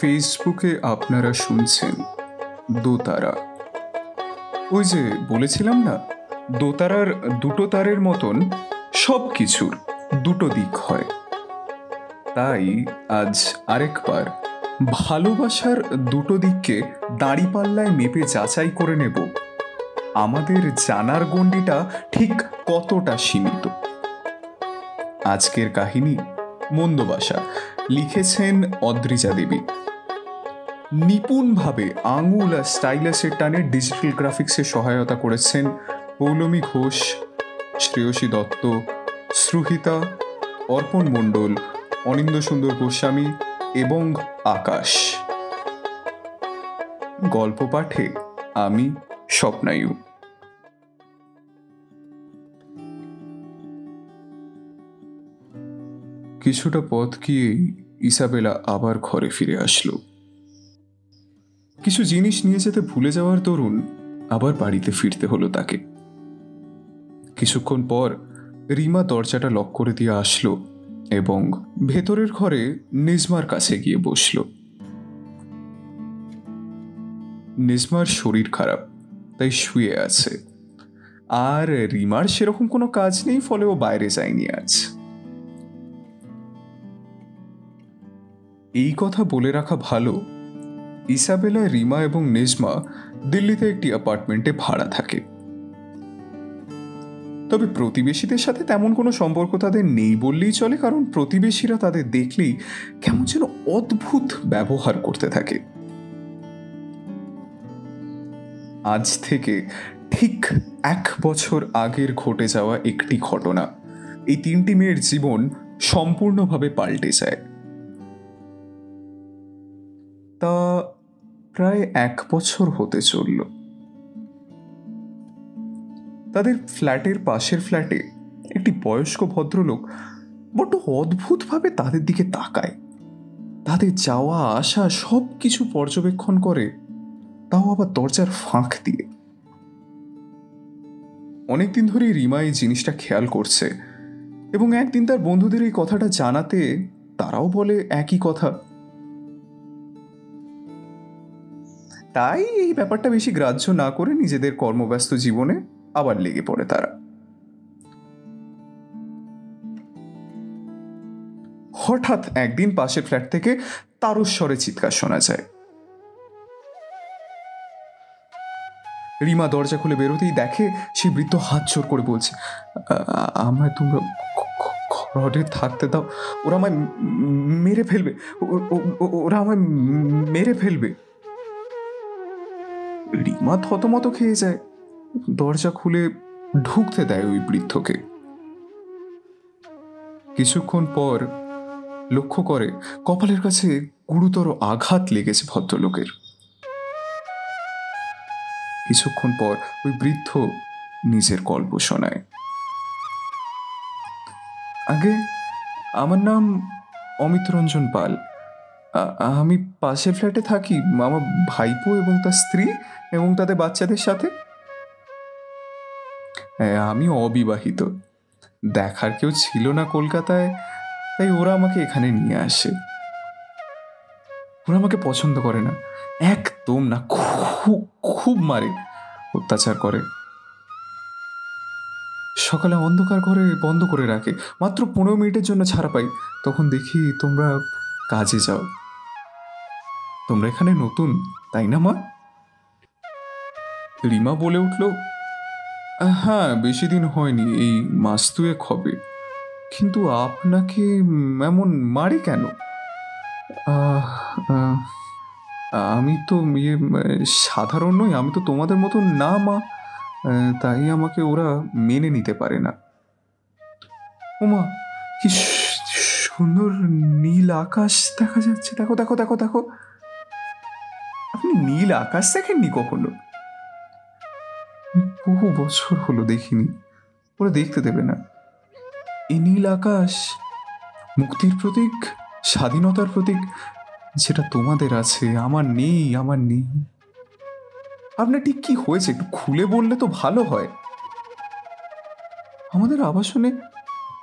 ফেসবুকে আপনারা শুনছেন দোতারা। ওই যে বলেছিলাম না, দোতারার দুটো তারের মতন সব কিছুর দুটো দিক হয়। তাই আজ আরেকবার ভালোবাসার দুটো দিককে দাঁড়িপাল্লায় মেপে যাচাই করে নেব। আমাদের জানার গণ্ডিটা ঠিক কতটা সীমিত? আজকের কাহিনী মন্দবাসা, লিখেছেন অদ্রিজা দেবী। নিপুণভাবে আঙুল আর স্টাইলাসের টানে ডিজিটাল গ্রাফিক্সে সহায়তা করেছেন পৌলমী ঘোষ, শ্রেয়সী দত্ত শ্রুহিতা অর্পণ মণ্ডল অনিন্দ সুন্দর গোস্বামী এবং আকাশ। গল্প পাঠে আমি স্বপ্নায়ু। কিছুটা পথ গিয়েই ইসাবেলা আবার ঘরে ফিরে আসলো। কিছু জিনিস নিয়ে যেতে ভুলে যাওয়ার দরুন আবার বাড়িতে ফিরতে হলো তাকে। কিছুক্ষণ পর রিমা দরজাটা লক করে দিয়ে আসলো এবং ভেতরের ঘরে নিজমার কাছে গিয়ে বসল। নিজমার শরীর খারাপ, তাই শুয়ে আছে। আর রিমার সেরকম কোনো কাজ নেই, ফলে ও বাইরে যায়নি আজ। এই কথা বলে রাখা ভালো ইসাবেলা, রিমা এবং নেজমা দিল্লিতে একটি অ্যাপার্টমেন্টে ভাড়া থাকে। তবে প্রতিবেশীদের সাথে তেমন কোনো সম্পর্ক তাদের নেই বললেই চলে, কারণ প্রতিবেশীরা তাদের দেখলেই কেমন যেন অদ্ভুত ব্যবহার করতে থাকে। আজ থেকে ঠিক এক বছর আগের ঘটে যাওয়া একটি ঘটনা। এই তিনটি মেয়ের জীবন সম্পূর্ণভাবে পাল্টে যায়। তা প্রায় এক বছর হতে চলল। তাদের ফ্ল্যাটের পাশের ফ্ল্যাটে একটি বয়স্ক ভদ্রলোক বড্ড অদ্ভুতভাবে তাদের দিকে তাকায়। তাদের যাওয়া, আসা সব কিছু পর্যবেক্ষণ করে, তাও আবার দরজার ফাঁক দিয়ে। অনেকদিন ধরেই রিমা এই জিনিসটা খেয়াল করছে এবং একদিন তার বন্ধুদের এই কথাটা জানাতে তারাও বলে একই কথা। তাই এই ব্যাপারটা বেশি গ্রাহ্য না করে নিজেদের কর্মব্যস্ত জীবনে আবার লেগে পড়ে তারা। হঠাৎ একদিন পাশের ফ্ল্যাট থেকে তারস্বরে চিৎকার শোনা যায়। রিমা দরজা খুলে বেরোতেই দেখে সেই বৃদ্ধ হাত জোর করে বলছে, আমায় তোমরা ঘরে থাকতে দাও, ওরা আমায় মেরে ফেলবে ওরা আমায় মেরে ফেলবে। রিমা থতমত খেয়ে যায়। দরজা খুলে ঢুকতে দেয় ওই বৃদ্ধকে। কিছুক্ষণ পর লক্ষ্য করে কপালের কাছে গুরুতর আঘাত লেগেছে ভদ্রলোকের। কিছুক্ষণ পর ওই বৃদ্ধ নিজের গল্প শোনায়। আগে আমার নাম অমিত রঞ্জন পাল। আমি পাশের ফ্ল্যাটে থাকি, আমার ভাইপো এবং তার স্ত্রী এবং তাদের বাচ্চাদের সাথে। আমি অবিবাহিত। দেখার কেউ ছিল না কলকাতায়, তাই ওরা আমাকে এখানে নিয়ে আসে। ওরা আমাকে পছন্দ করে না। একদম না, খুব খুব মারে, অত্যাচার করে। সকালে অন্ধকার ঘরে বন্ধ করে রাখে। মাত্র পনেরো মিনিটের জন্য ছাড়া পাই। তখন দেখি তোমরা কাজে যাও। তোমরা এখানে নতুন, তাই না মা? রিমা বলে উঠল হ্যাঁ বেশি দিন হয়নি, এই মাস দুয়েক হবে। কিন্তু আপনাকে এমন মারি কেন? আমি তো ইয়ে সাধারণ নই, আমি তো তোমাদের মতো না মা, তাই আমাকে ওরা মেনে নিতে পারে না। ওমা, কি সুন্দর নীল আকাশ দেখা যাচ্ছে, দেখো দেখো দেখো দেখো। নীল আকাশ দেখেননি কখনো? বহু বছর হলো দেখিনি, ওরা দেখতে দেবে না। এই নীল আকাশ, মুক্তির প্রতীক, স্বাধীনতার প্রতীক, যেটা তোমাদের আছে, আমার নেই আমার নেই। আপনার ঠিক কি হয়েছে, একটু খুলে বললে তো ভালো হয়। আমাদের আবাসনে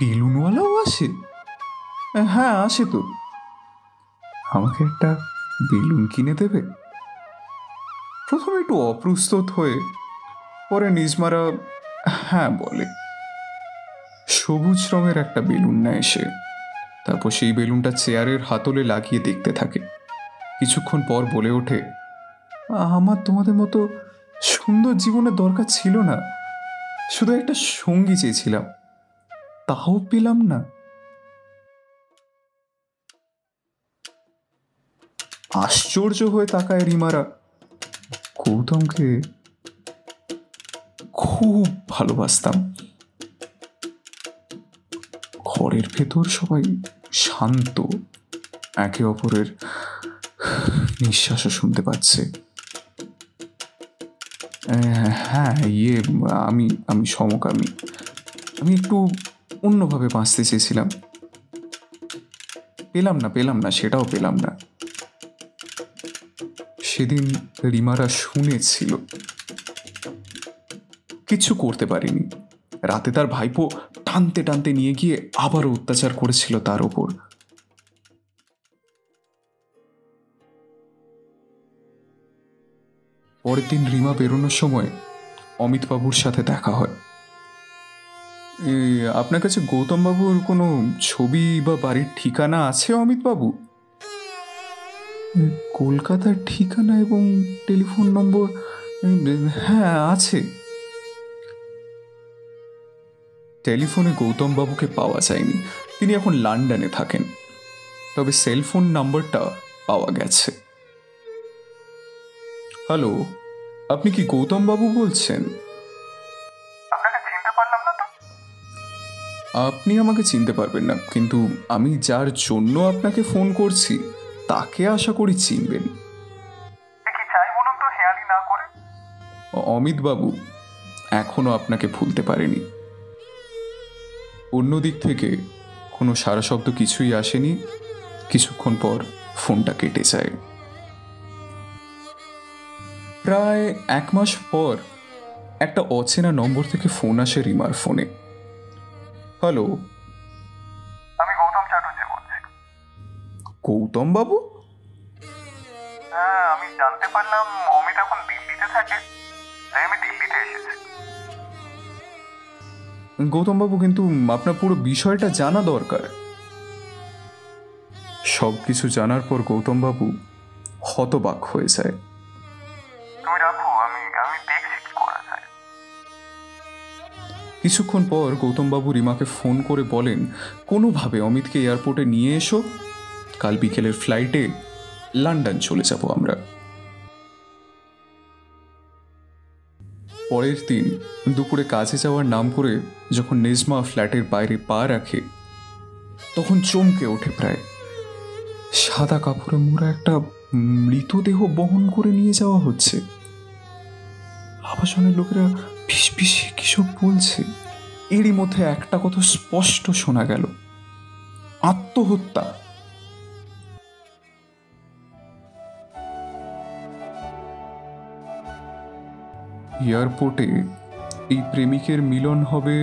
বেলুনওয়ালাও আসে? হ্যাঁ আসে তো। আমাকে একটা বেলুন কিনে দেবে? প্রথমে একটু অপ্রস্তুত হয়ে পরে নিজমারা হ্যাঁ বলে। সবুজ রঙের একটা বেলুন নেয় সে। তারপর সেই বেলুনটা চেয়ারের হাতলে লাগিয়ে দেখতে থাকে। কিছুক্ষণ পর বলে ওঠে, আমার তোমাদের মতো সুন্দর জীবনের দরকার ছিল না। শুধু একটা সঙ্গী চেয়েছিলাম। তাও পেলাম না। আশ্চর্য হয়ে তাকায় রিমারা। গৌতমকে খুব ভালোবাসতাম। ঘরের ভেতর সবাই শান্ত, একে অপরের নিঃশ্বাসও শুনতে পাচ্ছে। হ্যাঁ ইয়ে আমি আমি সমকামী আমি একটু অন্যভাবে বাঁচতে চেয়েছিলাম। পেলাম না পেলাম না, সেটাও পেলাম না। সেদিন রিমারা শুনেছিল। কিছু করতে পারিনি। রাতে তার ভাইপো টানতে টানতে নিয়ে গিয়ে আবারও অত্যাচার করেছিল তার ওপর। পরের দিন রিমা বেরোনোর সময় অমিতবাবুর সাথে দেখা হয়। আপনার কাছে গৌতম বাবুর কোনো ছবি বা বাড়ির ঠিকানা আছে অমিতবাবু? কলকাতার ঠিকানা এবং টেলিফোন নম্বর হ্যাঁ আছে। টেলিফোনে গৌতম বাবুকে পাওয়া যায়নি। তিনি এখন লন্ডনে থাকেন। তবে সেলফোন নাম্বারটা পাওয়া গেছে। হ্যালো আপনি কি গৌতম বাবু বলছেন আপনি আমাকে চিনতে পারবেন না কিন্তু আমি যার জন্য আপনাকে ফোন করছি তাকে আশা করি চিনবেন। অমিত বাবু এখনও আপনাকে ভুলতে পারেনি। অন্য দিক থেকে কোনো সারা শব্দ কিছুই আসেনি। কিছুক্ষণ পর ফোনটা কেটে যায়। প্রায় এক মাস পর একটা অচেনা নম্বর থেকে ফোন আসে রিমার ফোনে। হ্যালো গৌতম বাবু হ্যাঁ আমি জানতে পারলাম অমিত এখন দিল্লিতে থাকে। তাই আমি দিল্লিতে এসেছি। গৌতম বাবু কিন্তু আপনার পুরো বিষয়টা জানা দরকার। সব কিছু জানার পর গৌতম বাবু হতবাক হয়ে যায়। তুমি রাখো আমি আমি দেখছি কি করা যায়। কিছুক্ষণ পর গৌতমবাবু রিমাকে ফোন করে বলেন কোনোভাবে অমিতকে এয়ারপোর্টে নিয়ে এসো। কাল বিকেলের ফ্লাইটে লন্ডন চলে যাব আমরা। পরের দিন দুপুরে কাজে যাওয়ার নাম করে যখন নেজমা ফ্ল্যাটের বাইরে পা রাখে, তখন চমকে ওঠে প্রায়। সাদা কাপড়ে মোড়া একটা মৃতদেহ বহন করে নিয়ে যাওয়া হচ্ছে। আবাসনের লোকেরা ফিস ফিসে কিসব বলছে, এরই মধ্যে একটা কথা স্পষ্ট শোনা গেল। আত্মহত্যা। এয়ারপোর্টে এই প্রেমিকের মিলন হবে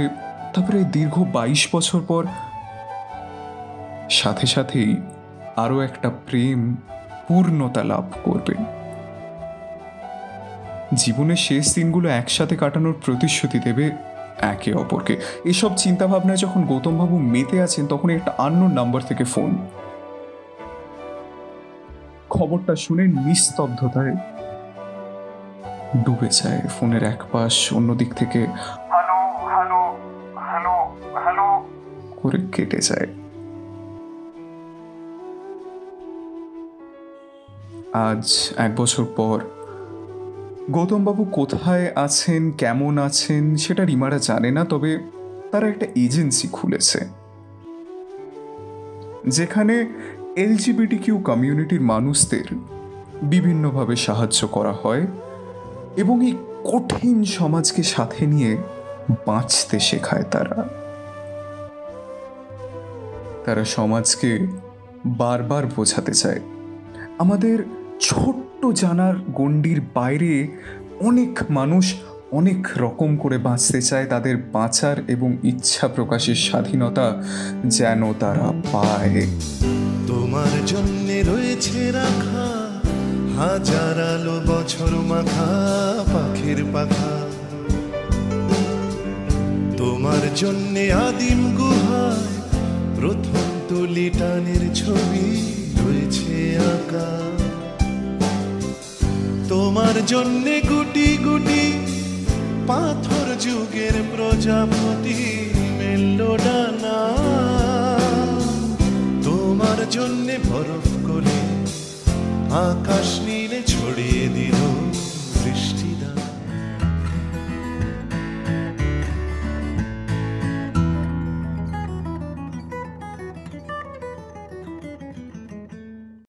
তারপরে দীর্ঘ বাইশ বছর পর। সাথে সাথেই আরও একটা প্রেম পূর্ণতা লাভ করবে। জীবনের শেষ দিনগুলো একসাথে কাটানোর প্রতিশ্রুতি দেবে একে অপরকে। এসব চিন্তাভাবনায় যখন গৌতমবাবু মেতে আছেন তখন একটা আন্ন নাম্বার থেকে ফোন খবরটা শুনে নিস্তব্ধতায় ডুবে যায় ফোনের এক পাশ অন্যদিক থেকে। Hello hello hello hello. করে কেটে যায়। আজ এক বছর পর। গৌতমবাবু কোথায় আছেন কেমন আছেন সেটা রিমারা জানে না তবে তারা একটা এজেন্সি খুলেছে। যেখানে এলজিবিটি কিউ কমিউনিটির মানুষদের বিভিন্নভাবে সাহায্য করা হয়। এবং এই কঠিন সমাজকে সাথে নিয়ে বাঁচতে শেখায় তারা। তারা সমাজকে বারবার বোঝাতে চায়। আমাদের ছোট্ট জানার গণ্ডির বাইরে অনেক মানুষ অনেক রকম করে বাঁচতে চায়। তাদের বাঁচার এবং ইচ্ছা প্রকাশের স্বাধীনতা যেন তারা পায়। তোমার জন্য রয়েছে রাখা হাজার আলো বছর মাখা পাখির পাখা। তোমার জন্যে আদিম গুহায় প্রথম তুলি টানের ছবি রয়েছে আঁকা। তোমার জন্যে গুটি গুটি পাথর যুগের প্রজাপতি মেলল ডানা। তোমার জন্যে বরফ আকাশ নীলে ছড়িয়ে দিল।